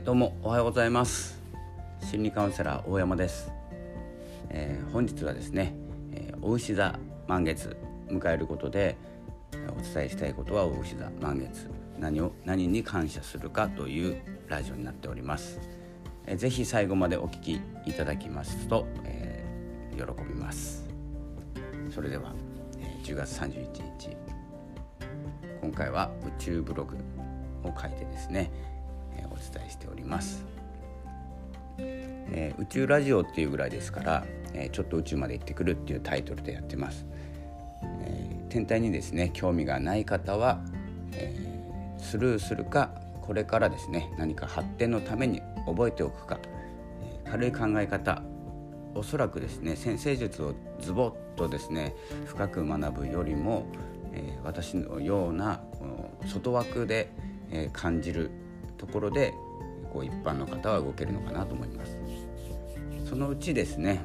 は。いどうもおはようございます。心理カウンセラー大山です、えー、本日はですね、えー、お牛座満月迎えることでお伝えしたいことはお牛座満月何を何に感謝するかというラジオになっております、えー、ぜひ最後までお聞きいただきますと、えー、喜びます。それでは、えー、10月31日。今回は宇宙ブログを書いてですね、お伝えしております、えー、宇宙ラジオっていうぐらいですから、えー、ちょっと宇宙まで行ってくるっていうタイトルでやってます、え天体にですね興味がない方は、えスルーするかこれからですね何か発展のために覚えておくか、え軽い考え方おそらくですね先生術をズボッとですね深く学ぶよりも、え、私のようなこの外枠で、え、感じるところでこう一般の方は動けるのかなと思います。そのうちですね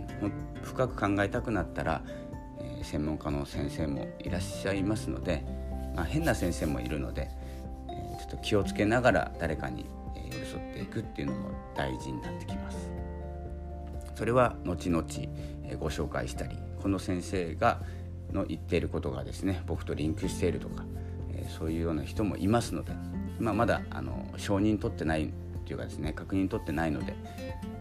深く考えたくなったら、えー、専門家の先生もいらっしゃいますので、まあ、変な先生もいるので、えー、ちょっと気をつけながら誰かに寄り添っていくっていうのも大事になってきます。それは後々ご紹介したりこの先生がの言っていることがですね僕とリンクしているとか、えそういうような人もいますので今まだあの承認取ってないというかですね確認取ってないので、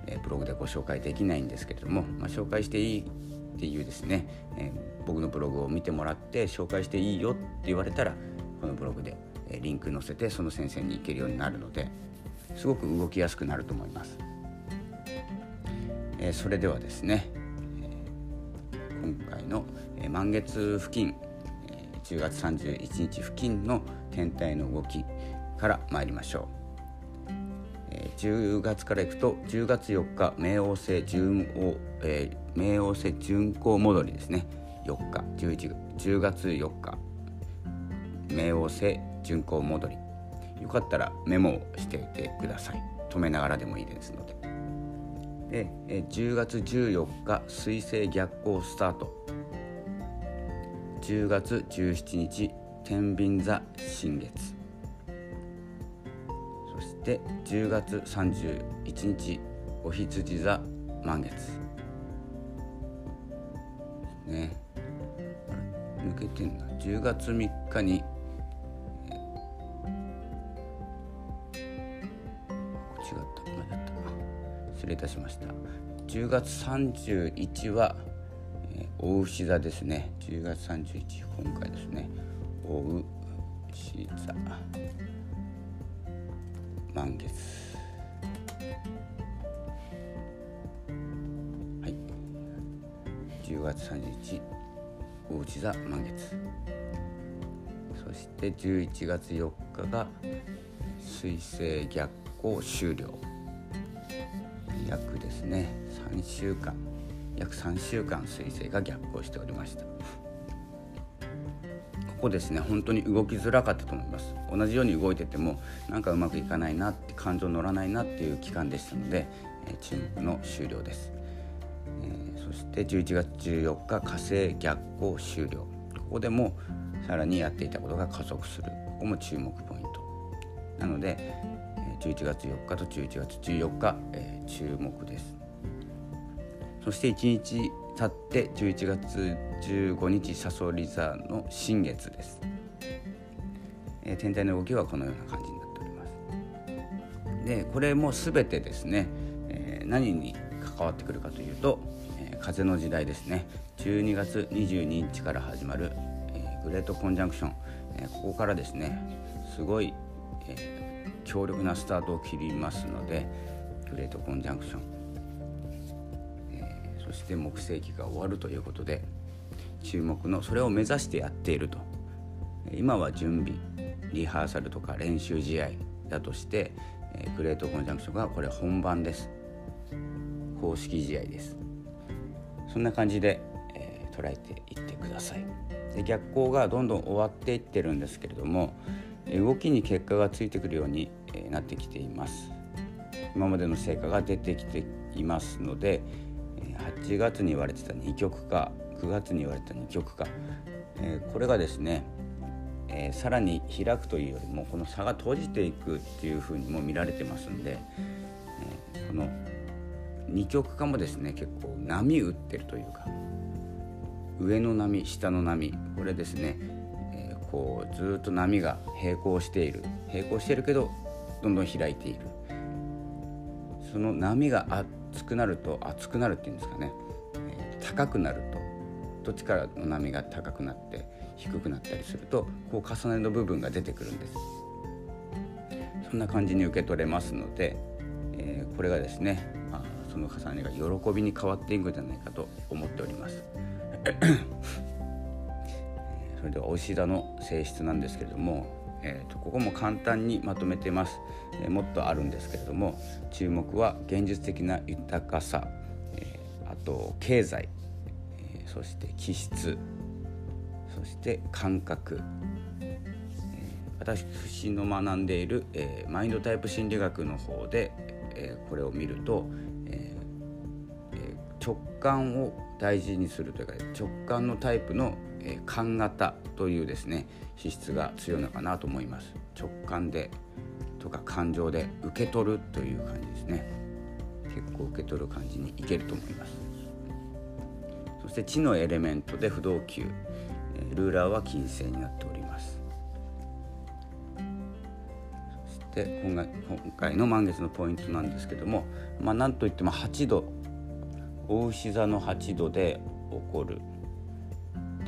えブログでご紹介できないんですけれども、まあ、紹介していいっていうですね、え僕のブログを見てもらって紹介していいよって言われたらこのブログで、えリンク載せてその先生に行けるようになるのですごく動きやすくなると思います。えそれではですね、え今回の、え満月付近、え10月31日付近の天体の動きから参りましょう、え10月からいくと10月4日冥王星順王、えー、冥王星巡行戻りですね。4日11 10月4日冥王星巡行戻り。よかったらメモをしていてください。止めながらでもいいですので。で10月14日水星逆行スタート。10月17日天秤座新月。て10月31日お羊座満月。ね。抜けてんな。10月3日に。違った。間違った。失礼いたしました。10月31は、えー、大牛座ですね。10月31今回ですね。大牛座。満月はい。10月31大牛座満月。そして11月4日が水星逆行終了。約ですね。3週間。約3週間彗星が逆行しておりました。こですね本当に動きづらかったと思います。同じように動いててもなんかうまくいかないなって感情乗らないなっていう期間でしたので、え、注目の終了です、えー、そして11月14日火星逆行終了。ここでもさらにやっていたことが加速する。ここも注目ポイント。なので11月4日と11月14日、えー、注目です。そして1日経って11月15日さそり座の新月です、えー、天体の動きはこのような感じになっております。でこれも全てですね、えー、何に関わってくるかというと、えー、風の時代ですね。12月22日から始まる、えー、グレートコンジャンクション、えー、ここからですねすごい、えー強力なスタートを切りますのでグレートコンジャンクション、して木星期が終わるということで注目のそれを目指してやっていると。今は準備リハーサルとか練習試合だとして、え、グレートコンジャンクションがこれ本番です。公式試合です。そんな感じで、えー、捉えていってください。で逆光がどんどん終わっていってるんですけれども動きに結果がついてくるようになってきています。今までの成果が出てきていますので8月に言われてた二極化9月に言われた二極化これがですねえー、さらに開くというよりもこの差が閉じていくっていうふうにも見られてますんで、えー、この二極化もですね結構波打ってるというか上の波下の波これですね、えー、こうずっと波が並行している。並行しているけどどんどん開いている。その波が熱くなると熱くなるっていうんですかね、えー、高くなるとどっちからの波が高くなって低くなったりするとこう重ねの部分が出てくるんです。そんな感じに受け取れますので、えー、これがですね、まあ、その重ねが喜びに変わっていくんじゃないかと思っております。それではお石座の性質なんですけれども、えーと、ここも簡単にまとめてます、えー、もっとあるんですけれども注目は現実的な豊かさ、えー、あと経済、えー、そして気質そして感覚、え私の学んでいる、えマインドタイプ心理学の方で、えこれを見ると、え直感を大事にするというか直感のタイプの、え感型というですね資質が強いのかなと思います。直感でとか感情で受け取るという感じですね。結構受け取る感じにいけると思います。そして地のエレメントで不動級。ルーラーは金星になっております。そして今回今回の満月のポイントなんですけどもまあなんといっても8度。大牛座の8度で起こる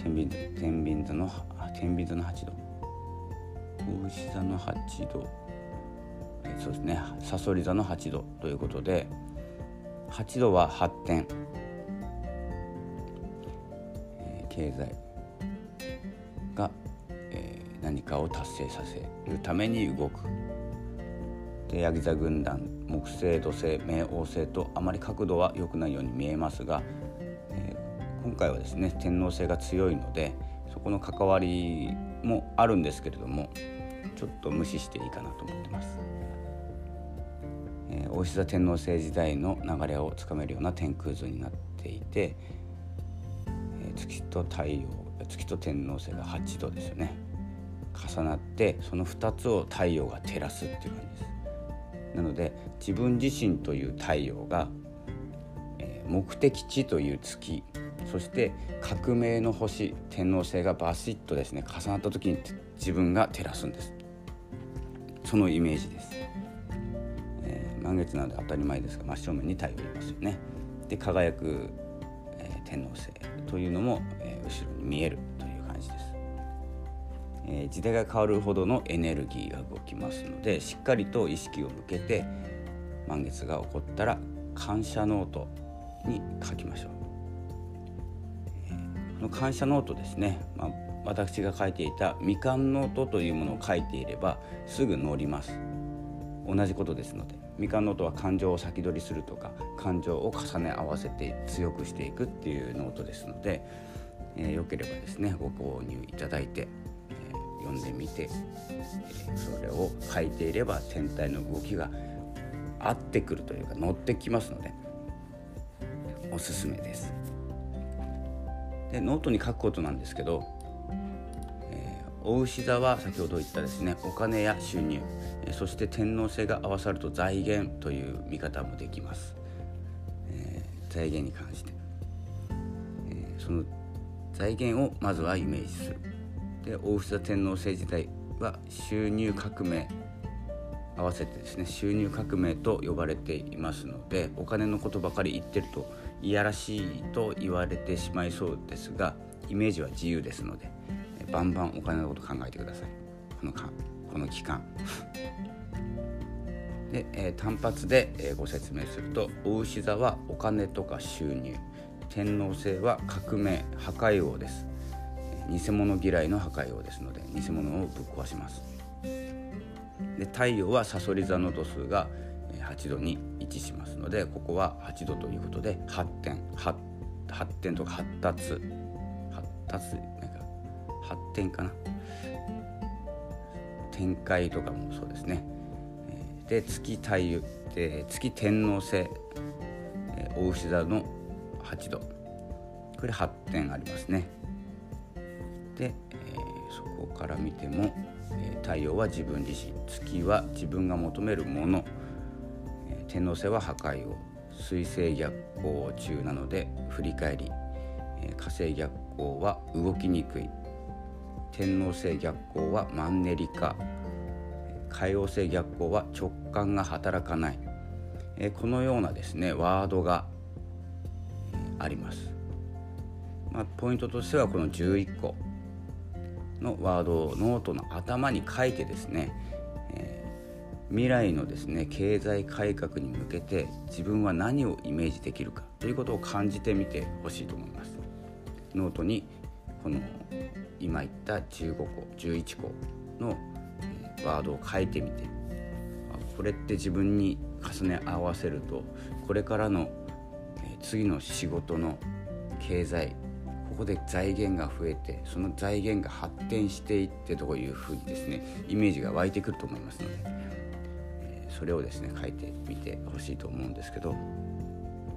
天秤天秤座の天秤座の8度。大牛座の8度。えそうですね。さそり座の8度ということで8度は発展、えー、経済が、えー、何かを達成させるために動く。でヤギ座軍団木星土星冥王星とあまり角度は良くないように見えますが、今回はですね天王星が強いのでそこの関わりもあるんですけれどもちょっと無視していいかなと思ってます。えー、大石座天王星時代の流れをつかめるような天空図になっていて、えー、月と太陽月と天王星が8度ですよね重なってその2つを太陽が照らすっていう感じですなので自分自身という太陽が、えー、目的地という月そして革命の星天王星がバシッとですね重なった時に自分が照らすんです。そのイメージです、えー、満月なので当たり前ですが真正面に太陽いますよね。で輝く、えー、天王星というのも、えー、後ろに見えるという感じです、えー、時代が変わるほどのエネルギーが動きますのでしっかりと意識を向けて満月が起こったら感謝ノートに書きましょう、の感謝ノートですね、まあ、私が書いていたみかんノートというものを書いていればすぐ乗ります同じことですのでみかんノートは感情を先取りするとか感情を重ね合わせて強くしていくっていうノートですので、えー、よければですねご購入いただいて、えー、読んでみて、えー、それを書いていれば天体の動きが合ってくるというか乗ってきますのでおすすめです。でノートに書くことなんですけど大牛座は先ほど言ったですねお金や収入そして天皇制が合わさると財源という見方もできます、えー、財源に関して、え、その財源をまずはイメージする。で大牛座天皇制時代は収入革命合わせてですね収入革命と呼ばれていますのでお金のことばかり言ってるといやらしいと言われてしまいそうですがイメージは自由ですのでバンバンお金のこと考えてください。このかこの期間。で、えー、単発で、えー、ご説明すると大牛座はお金とか収入。天皇星は革命破壊王です、えー、偽物嫌いの破壊王ですので偽物をぶっ壊します。で太陽はさそり座の度数が8度に置しますのでここは8度ということで発展発展とか発達。発達発展かな。展開とかもそうですね。で月太陽で月天王星大牛座の8度。これ発展ありますね。で、えー、そこから見ても、え太陽は自分自身。月は自分が求めるもの、天王星は破壊を水星逆行中なので振り返り、火星逆行は動きにくい。天王星逆行はマンネリ化海王星逆行は直感が働かない、このようなですねワードがあります、まあ、ポイントとしてはこの11個のワードをノートの頭に書いてですね、未来のですね経済改革に向けて自分は何をイメージできるかということを感じてみてほしいと思います。ノートにこの今言った15個11個のワードを書いてみてこれって自分に重ね合わせるとこれからの次の仕事の経済ここで財源が増えてその財源が発展していってというふうにですねイメージが湧いてくると思いますので、それをですね書いてみてほしいと思うんですけど、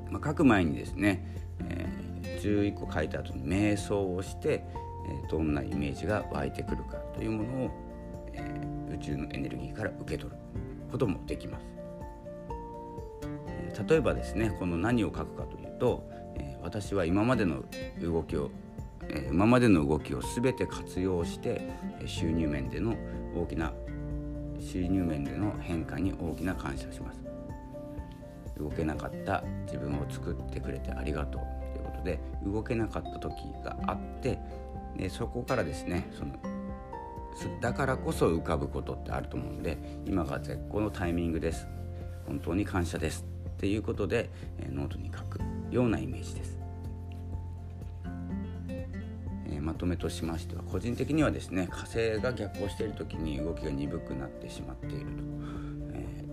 まあ、書く前にですね、えー、11個書いた後に瞑想をして、えどんなイメージが湧いてくるかというものを、え宇宙のエネルギーから受け取ることもできます。例えばですねこの何を書くかというとえ私は今までの動きをえ今までの動きを全て活用して収入面での大きな収入面での変化に大きな感謝します。動けなかった自分を作ってくれてありがとう。ということで動けなかった時があってでそこからですねそのだからこそ浮かぶことってあると思うんで今が絶好のタイミングです。本当に感謝です。っていうことでノートに書くようなイメージです。とめとしましては個人的にはですね火星が逆行している時に動きが鈍くなってしまっていると、え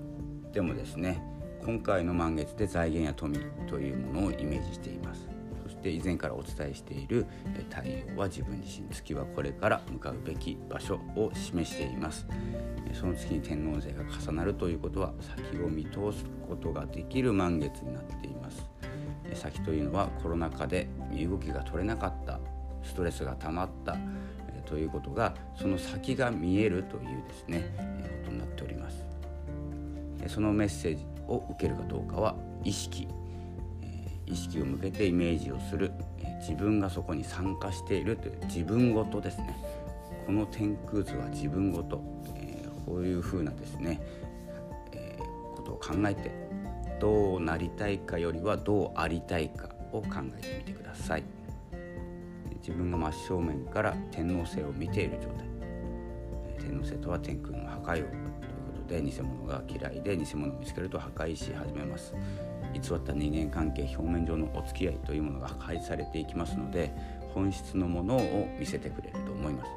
ー、でもですね今回の満月で財源や富というものをイメージしています。そして以前からお伝えしている太陽は自分自身。月はこれから向かうべき場所を示しています。その月に天王星が重なるということは先を見通すことができる満月になっています。先というのはコロナ禍で身動きが取れなかったストレスが溜まったということがその先が見えるというですねことになっております。そのメッセージを受けるかどうかは意識意識を向けてイメージをする自分がそこに参加しているという自分ごとですね。この天空図は自分ごと、えこういうふうなですね、えことを考えてどうなりたいかよりはどうありたいかを考えてみてください。自分が真正面から天皇星を見ている状態。天皇星とは天空の破壊王ということで偽物が嫌いで偽物を見つけると破壊し始めます。偽った人間関係表面上のお付き合いというものが破壊されていきますので本質のものを見せてくれると思います。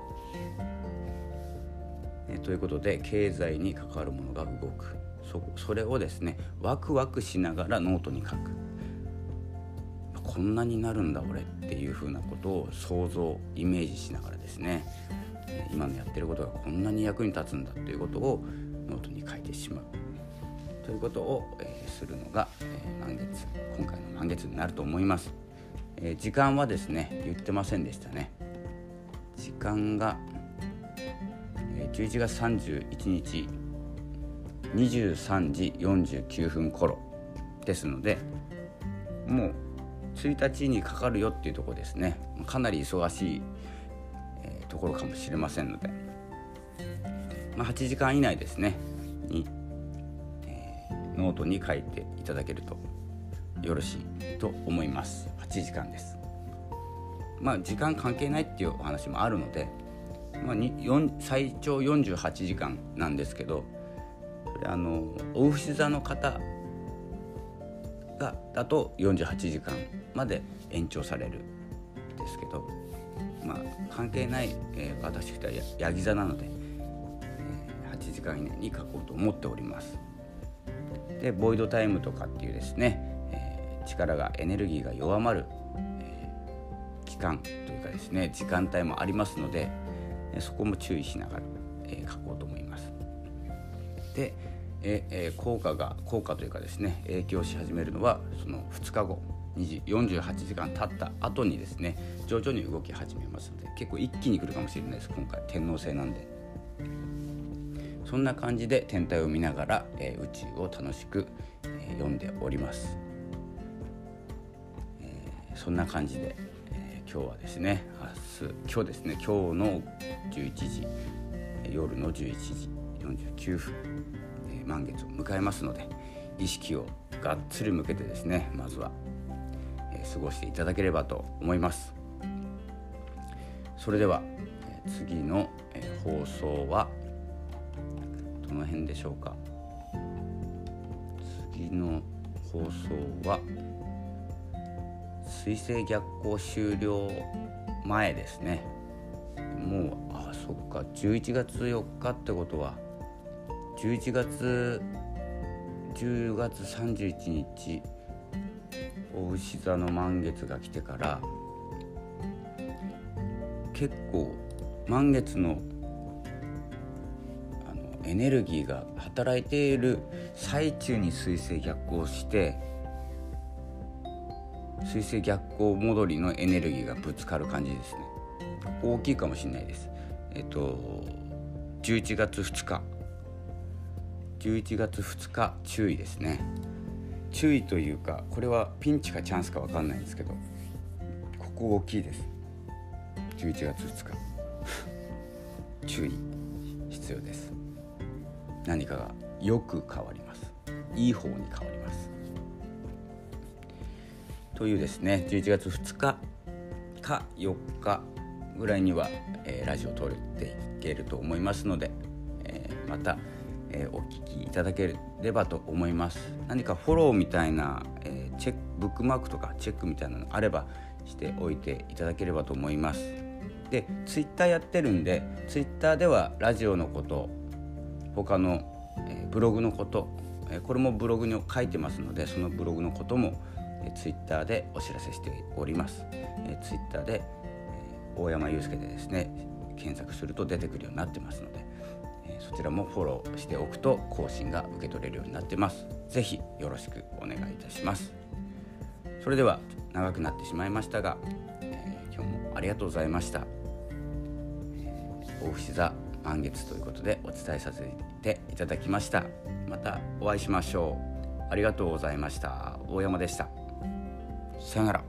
ということで経済に関わるものが動く。そそれをですねワクワクしながらノートに書くこんなになるんだ俺っていうふうなことを想像イメージしながらですね今のやってることがこんなに役に立つんだということをノートに書いてしまう。ということを、えー、するのが、えー、満月今回の満月になると思います、えー、時間はですね言ってませんでしたね。時間が、えー、11月31日23時49分頃ですのでもう1日にかかるよっていうとこですね。かなり忙しい、えー、ところかもしれませんので、まあ、8時間以内ですね。に、えー、ノートに書いていただけるとよろしいと思います。8時間です。まあ時間関係ないっていうお話もあるので、まあ、最長48時間なんですけどあのお牛座の方がだと48時間まで延長されるんですけど、まあ、関係ない、えー、私はヤギ座なので、えー、8時間以内に書こうと思っております。でボイドタイムとかっていうですね、えー、力がエネルギーが弱まる、えー、期間というかですね時間帯もありますのでそこも注意しながら、え、書こうと思います。でええ効果が効果というかですね影響し始めるのはその2日後2時48時間経った後にですね徐々に動き始めますので結構一気に来るかもしれないです。今回天王星なんで。そんな感じで天体を見ながら、えー、宇宙を楽しく、えー、読んでおります、えー、そんな感じで、え今日はですね明日今日ですね今日の11時夜の11時49分、え満月を迎えますので意識をがっつり向けてですねまずは、過ごしていただければと思います。それでは、え次の、え放送はどの辺でしょうか？次の放送は水星逆行終了前ですね。もうあそっか11月4日ってことは11月10月31日お牛座の満月が来てから結構満月のあのエネルギーが働いている最中に水星逆行して水星逆行戻りのエネルギーがぶつかる感じですね。大きいかもしれないです。えっと11月2日。11月2日注意ですね。注意というかこれはピンチかチャンスか分かんないんですけどここ大きいです。11月2日。注意必要です。何かがよく変わります。いい方に変わります。というですね11月2日か4日ぐらいには、えー、ラジオを撮っていけると思いますので、えー、またえー、お聞きいただければと思います。何かフォローみたいな、えー、チェックブックマークとかチェックみたいなのあればしておいていただければと思います。でツイッターやってるんでツイッターではラジオのこと他の、えー、ブログのこと、えこれもブログに書いてますのでそのブログのことも、えツイッターでお知らせしております、えツイッターで、え大山祐介でですね検索すると出てくるようになってますのでそちらもフォローしておくと更新が受け取れるようになってます。是非よろしくお願いいたします。それでは長くなってしまいましたが、えー、今日もありがとうございました、えー、大牛座満月ということでお伝えさせていただきました。またお会いしましょう。ありがとうございました。大山でした。さよなら。